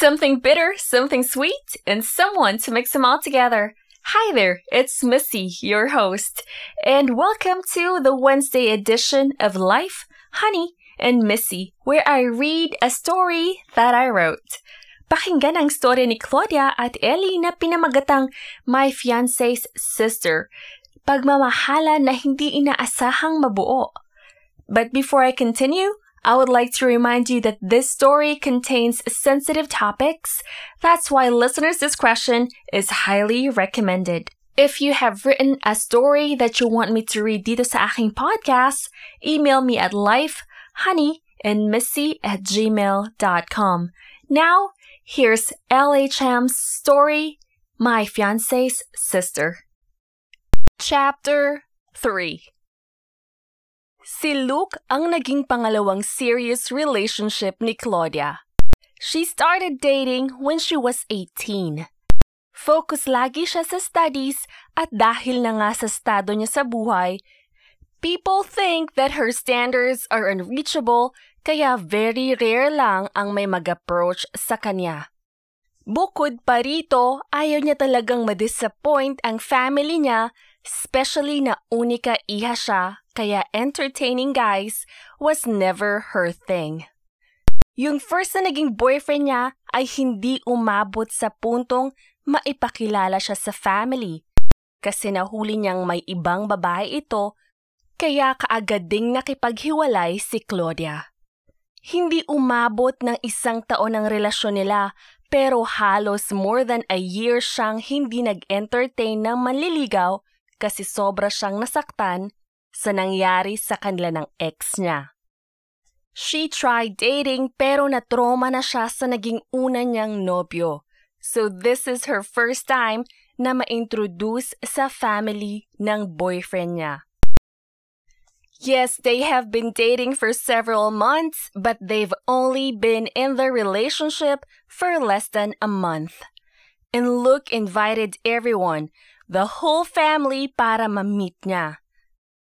Something bitter, something sweet, and someone to mix them all together. Hi there, it's Missy, your host, and welcome to the Wednesday edition of Life, Honey, and Missy, where I read a story that I wrote. Pakinggan ang story ni Claudia at Ellie na pinamagatang My Fiance's Sister, pagmamahala na hindi inaasahang mabuo. But before I continue, I would like to remind you that this story contains sensitive topics. That's why listener's discretion is highly recommended. If you have written a story that you want me to read dito sa aking podcast, email me at lifehoneyandmissy at gmail.com. Now, here's LHM's story, My Fiance's Sister. Chapter 3 Si Luke ang naging pangalawang serious relationship ni Claudia. She started dating when she was 18. Focus lagi siya sa studies at dahil na nga sa estado niya sa buhay, people think that her standards are unreachable kaya very rare lang ang may mag-approach sa kanya. Bukod pa rito, ayaw niya talagang ma-disappoint ang family niya Especially na unika iha siya, kaya entertaining guys was never her thing. Yung first na naging boyfriend niya ay hindi umabot sa puntong maipakilala siya sa family kasi nahuli niyang may ibang babae ito kaya kaagad ding nakipaghiwalay si Claudia. Hindi umabot ng isang taon ang relasyon nila pero halos more than a year siyang hindi nag-entertain ng manliligaw kasi sobra siyang nasaktan sa nangyari sa kanila ng ex niya. She tried dating pero na-trauma na siya sa naging una niyang nobyo. So this is her first time na ma-introduce sa family ng boyfriend niya. Yes, they have been dating for several months, but they've only been in the relationship for less than a month. And Luke invited everyone, the whole family para ma-meet niya.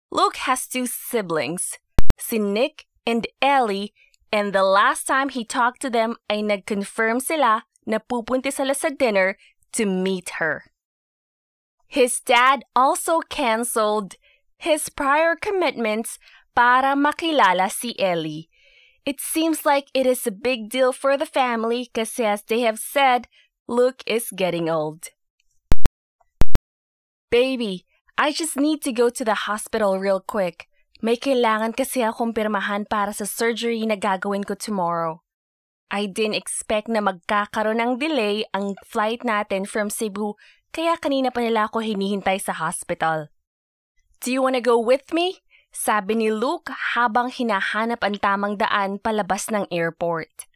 Luke has two siblings, si Nick and Ellie, and the last time he talked to them ay nag-confirm sila na pupunti sila sa dinner to meet her. His dad also canceled his prior commitments para makilala si Ellie. It seems like it is a big deal for the family kasi as they have said, Luke is getting old. Baby, I just need to go to the hospital real quick. May kailangan kasi akong pirmahan para sa surgery na gagawin ko tomorrow. I didn't expect na magkakaroon ng delay ang flight natin from Cebu kaya kanina pa nila ako hinihintay sa hospital. Do you wanna go with me? Sabi ni Luke habang hinahanap ang tamang daan palabas ng airport.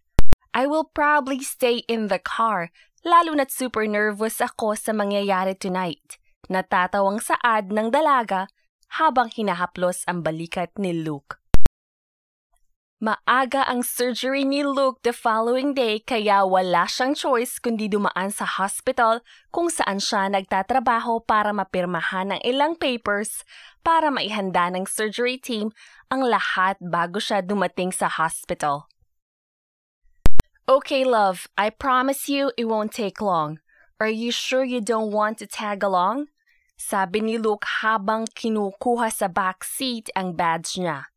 I will probably stay in the car, lalo na't super nervous ako sa mangyayari tonight. Natatawang saad ng dalaga habang hinahaplos ang balikat ni Luke. Maaga ang surgery ni Luke the following day kaya wala siyang choice kundi dumaan sa hospital kung saan siya nagtatrabaho para mapirmahan ng ilang papers para maihanda ng surgery team ang lahat bago siya dumating sa hospital. Okay, love, I promise you it won't take long. Are you sure you don't want to tag along? Sabi ni Luke habang kinukuha sa back seat ang badge niya.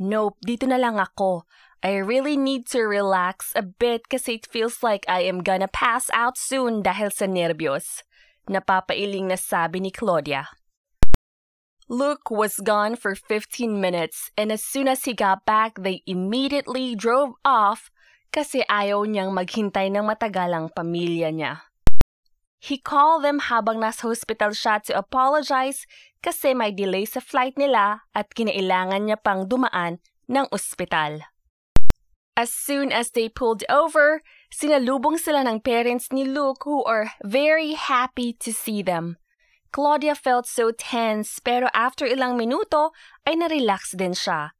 Nope, dito na lang ako. I really need to relax a bit kasi it feels like I am gonna pass out soon dahil sa nervyos. Napapailing na sabi ni Claudia. Luke was gone for 15 minutes and as soon as he got back, they immediately drove off kasi ayaw niyang maghintay ng matagalang pamilya niya. He called them habang nasa hospital siya to apologize kasi may delay sa flight nila at kinailangan niya pang dumaan ng ospital. As soon as they pulled over, sinalubong sila ng parents ni Luke who are very happy to see them. Claudia felt so tense pero after ilang minuto ay na-relax din siya.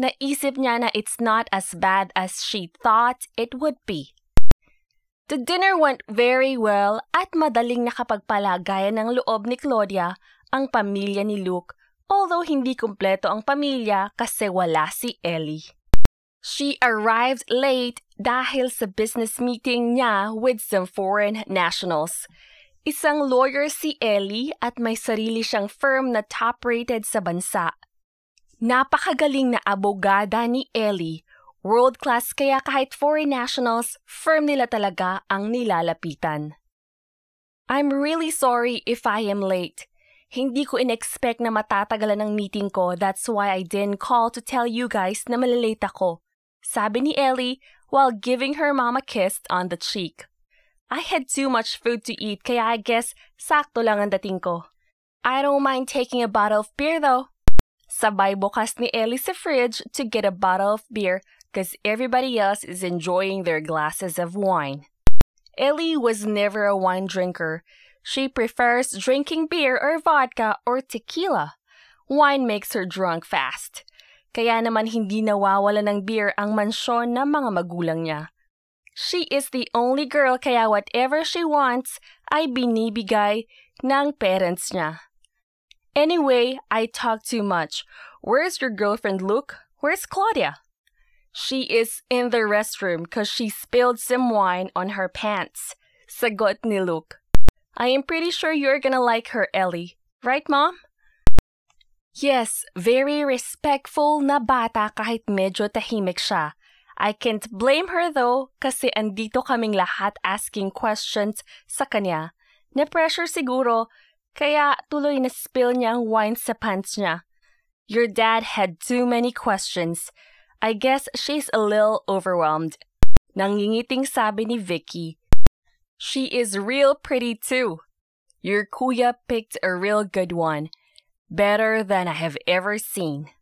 Naisip niya na it's not as bad as she thought it would be. The dinner went very well at madaling nakapagpalagayan ng loob ni Claudia ang pamilya ni Luke although hindi kumpleto ang pamilya kasi wala si Ellie. She arrived late dahil sa business meeting niya with some foreign nationals. Isang lawyer si Ellie at may sarili siyang firm na top-rated sa bansa. Napakagaling na abogada ni Ellie. World class kaya kahit foreign nationals, firm nila talaga ang nilalapitan. I'm really sorry if I am late. Hindi ko in-expect na matatagalan ng meeting ko, that's why I didn't call to tell you guys na malalate ako. Sabi ni Ellie while giving her mom a kiss on the cheek. I had too much food to eat kaya I guess sakto lang ang dating ko. I don't mind taking a bottle of beer though. Sabay bukas ni Ellie sa fridge to get a bottle of beer because everybody else is enjoying their glasses of wine. Ellie was never a wine drinker. She prefers drinking beer or vodka or tequila. Wine makes her drunk fast. Kaya naman hindi nawawala ng beer ang mansyon ng mga magulang niya. She is the only girl kaya whatever she wants ay binibigay ng parents niya. Anyway, I talk too much. Where's your girlfriend Luke? Where's Claudia? She is in the restroom because she spilled some wine on her pants. Sagot ni Luke. I am pretty sure you're gonna like her, Ellie. Right, Mom? Yes, very respectful na bata kahit medyo tahimik siya. I can't blame her though kasi andito kaming lahat asking questions sa kanya. Na-pressure siguro, kaya tuloy na spill niya ang wine sa pants niya. Your dad had too many questions. I guess she's a little overwhelmed. Nangingiting sabi ni Vicky. She is real pretty too. Your kuya picked a real good one. Better than I have ever seen.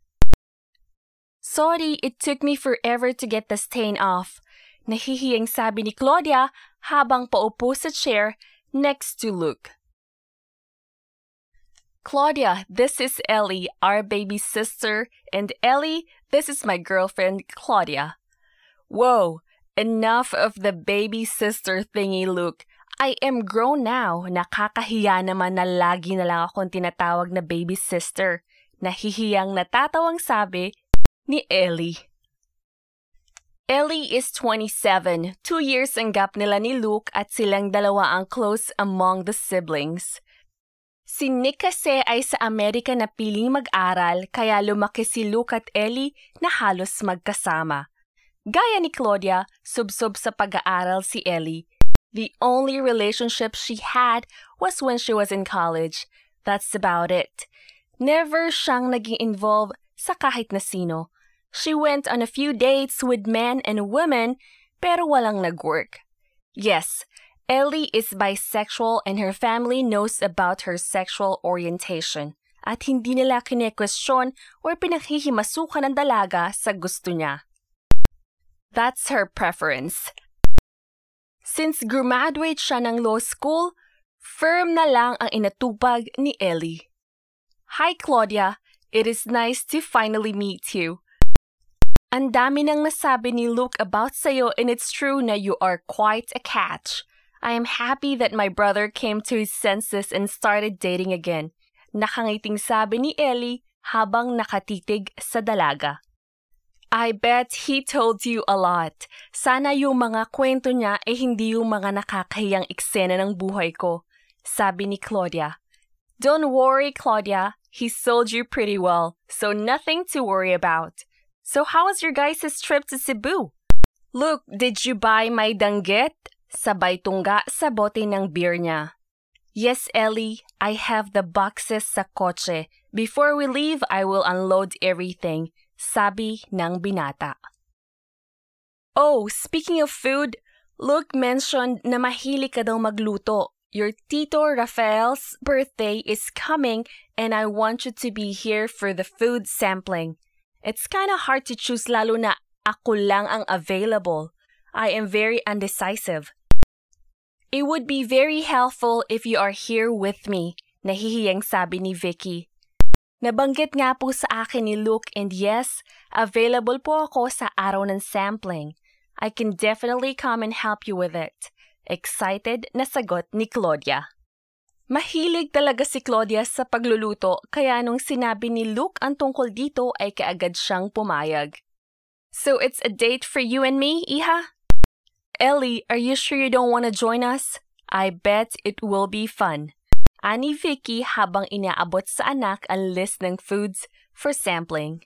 Sorry, it took me forever to get the stain off. Nahihiyang sabi ni Claudia habang paupo sa chair next to Luke. Claudia, this is Ellie, our baby sister, and Ellie, this is my girlfriend, Claudia. Whoa, enough of the baby sister thingy, Luke. I am grown now. Nakakahiya naman na lagi na lang akong tinatawag na baby sister. Nahihiyang natatawang sabi ni Ellie. Ellie is 27. Two years ang gap nila ni Luke at silang dalawa ang close among the siblings. Si Nick kasi ay sa Amerika na piling mag-aral kaya lumaki si Luke at Ellie na halos magkasama. Gaya ni Claudia, subsob sa pag-aaral si Ellie. The only relationship she had was when she was in college. That's about it. Never siyang naging involved sa kahit na sino. She went on a few dates with men and women, pero walang nag-work. Yes, Ellie is bisexual and her family knows about her sexual orientation at hindi nila kine-question or pinaghihimasukan ng dalaga sa gusto niya. That's her preference. Since graduate siya ng law school, firm na lang ang inatupag ni Ellie. Hi Claudia, it is nice to finally meet you. Ang dami nang nasabi ni Luke about sa'yo and it's true na you are quite a catch. I am happy that my brother came to his senses and started dating again. Nakangiting sabi ni Ellie habang nakatitig sa dalaga. I bet he told you a lot. Sana yung mga kwento niya ay hindi yung mga nakakahiyang eksena ng buhay ko. Sabi ni Claudia. Don't worry, Claudia. He sold you pretty well, so nothing to worry about. So how was your guys' trip to Cebu? Look, did you buy my danggit? Sabay tungga sa bote ng beer niya. Yes, Ellie, I have the boxes sa kotse. Before we leave, I will unload everything, sabi ng binata. Oh, speaking of food, Luke mentioned na mahilig ka daw magluto. Your Tito Rafael's birthday is coming and I want you to be here for the food sampling. It's kinda hard to choose lalo na ako lang ang available. I am very undecisive. It would be very helpful if you are here with me, nahihiyang sabi ni Vicky. Nabanggit nga po sa akin ni Luke and yes, available po ako sa araw ng sampling. I can definitely come and help you with it. Excited na sagot ni Claudia. Mahilig talaga si Claudia sa pagluluto kaya nung sinabi ni Luke ang tungkol dito ay kaagad siyang pumayag. So it's a date for you and me, Iha? Ellie, are you sure you don't want to join us? I bet it will be fun. Ani Vicky habang inaabot sa anak ang list ng foods for sampling.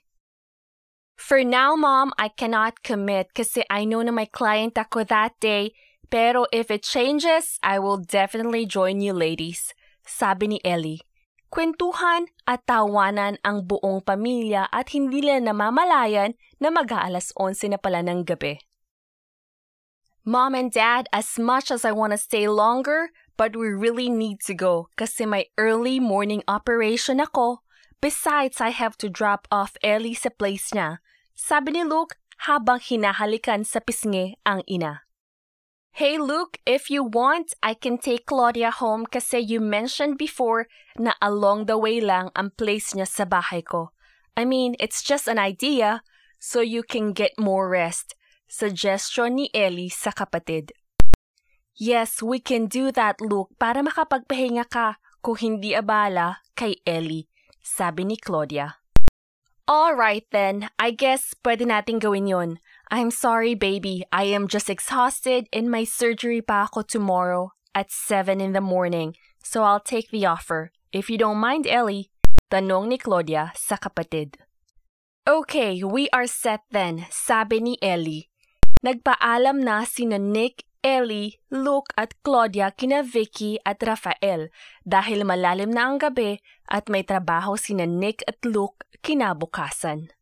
For now, Mom, I cannot commit kasi I know na may client ako that day, pero if it changes, I will definitely join you ladies, sabi ni Ellie. Kwentuhan at tawanan ang buong pamilya at hindi nila namamalayan na mag-aalas 11 na pala ng gabi. Mom and Dad, as much as I want to stay longer, but we really need to go kasi may early morning operation ako. Besides, I have to drop off Ellie sa place niya. Sabi ni Luke habang hinahalikan sa pisngi ang ina. Hey Luke, if you want, I can take Claudia home kasi you mentioned before na along the way lang ang place niya sa bahay ko. I mean, it's just an idea, so you can get more rest. Suggestion ni Ellie sa kapatid. Yes, we can do that, Luke, para makapagpahinga ka kung hindi abala kay Ellie, sabi ni Claudia. Alright then, I guess pwede nating gawin yon. I'm sorry, baby. I am just exhausted and my surgery pa ako tomorrow at 7 in the morning, so I'll take the offer. If you don't mind, Ellie, tanong ni Claudia sa kapatid. Okay, we are set then, sabi ni Ellie. Nagpaalam na sina Nick, Ellie, Luke at Claudia kina Vicky at Rafael dahil malalim na ang gabi at may trabaho sina Nick at Luke kinabukasan.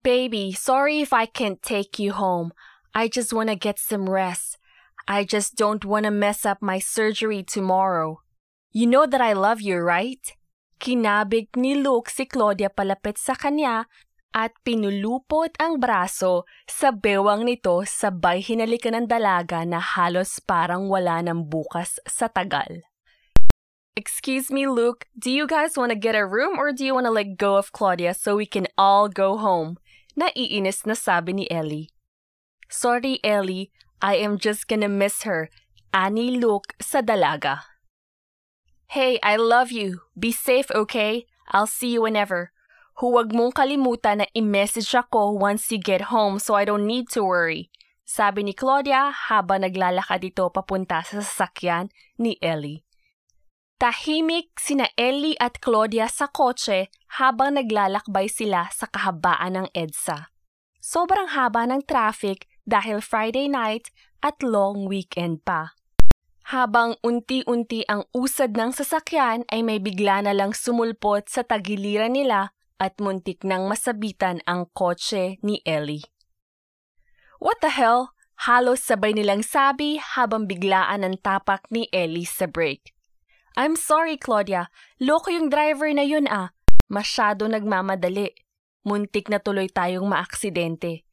Baby, sorry if I can't take you home. I just want to get some rest. I just don't want to mess up my surgery tomorrow. You know that I love you, right? Kinabig ni Luke si Claudia palapit sa kanya at pinulupot ang braso sa bewang nito sabay hinalikan ng dalaga na halos parang wala ng bukas sa tagal. Excuse me, Luke, do you guys want to get a room or do you want to let go of Claudia so we can all go home? Naiinis na sabi ni Ellie. Sorry, Ellie. I am just gonna miss her. Ani Luke sa dalaga. Hey, I love you. Be safe, okay? I'll see you whenever. Huwag mong kalimutan na i-message ako once you get home so I don't need to worry. Sabi ni Claudia habang naglalakad ito papunta sa sasakyan ni Ellie. Tahimik sina Ellie at Claudia sa kotse habang naglalakbay sila sa kahabaan ng EDSA. Sobrang haba ng traffic dahil Friday night at long weekend pa. Habang unti-unti ang usad ng sasakyan ay may bigla na lang sumulpot sa tagiliran nila at muntik nang masabitan ang kotse ni Ellie. What the hell? Halos sabay nilang sabi habang biglaan ang tapak ni Ellie sa brake. I'm sorry, Claudia. Loko yung driver na yun ah. Masyado nagmamadali. Muntik na tuloy tayong maaksidente.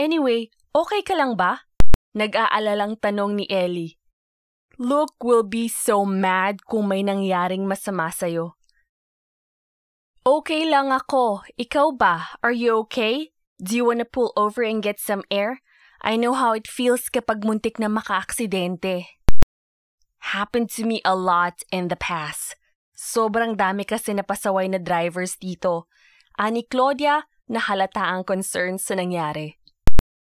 Anyway, okay ka lang ba? Nag-aalalang tanong ni Ellie. Luke will be so mad kung may nangyaring masama sa'yo. Okay lang ako. Ikaw ba? Are you okay? Do you wanna pull over and get some air? I know how it feels kapag muntik na makaaksidente happened to me a lot in the past. Sobrang dami kasi napasaway na drivers dito. Ani Claudia, nahalata ang concern sa nangyari.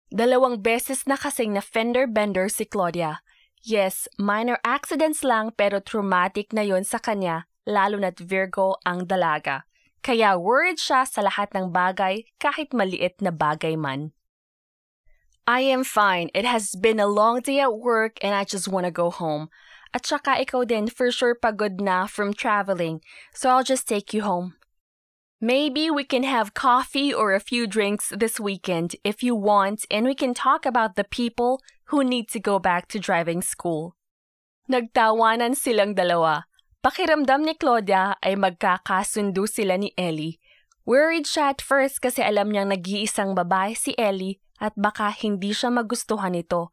Dalawang beses na kasing na fender bender si Claudia. Yes, minor accidents lang pero traumatic na yon sa kanya, lalo na't Virgo ang dalaga. Kaya worried siya sa lahat ng bagay kahit maliit na bagay man. I am fine. It has been a long day at work and I just want to go home. At saka ikaw din for sure pagod na from traveling, so I'll just take you home. Maybe we can have coffee or a few drinks this weekend if you want and we can talk about the people who need to go back to driving school. Nagtawanan silang dalawa. Pakiramdam ni Claudia ay magkakasundo sila ni Ellie. Worried siya at first kasi alam niyang nag-iisang babae si Ellie at baka hindi siya magustuhan ito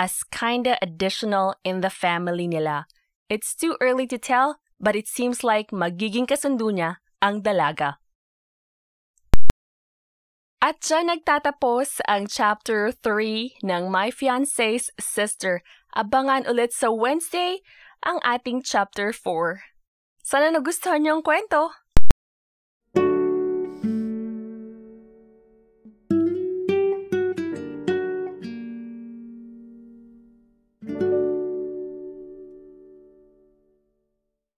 as kinda additional in the family nila. It's too early to tell, but it seems like magiging kasundo niya ang dalaga. At dyan nagtatapos ang chapter 3 ng My Fiancé's Sister. Abangan ulit sa Wednesday ang ating chapter 4. Sana nagustuhan niyo ang kwento!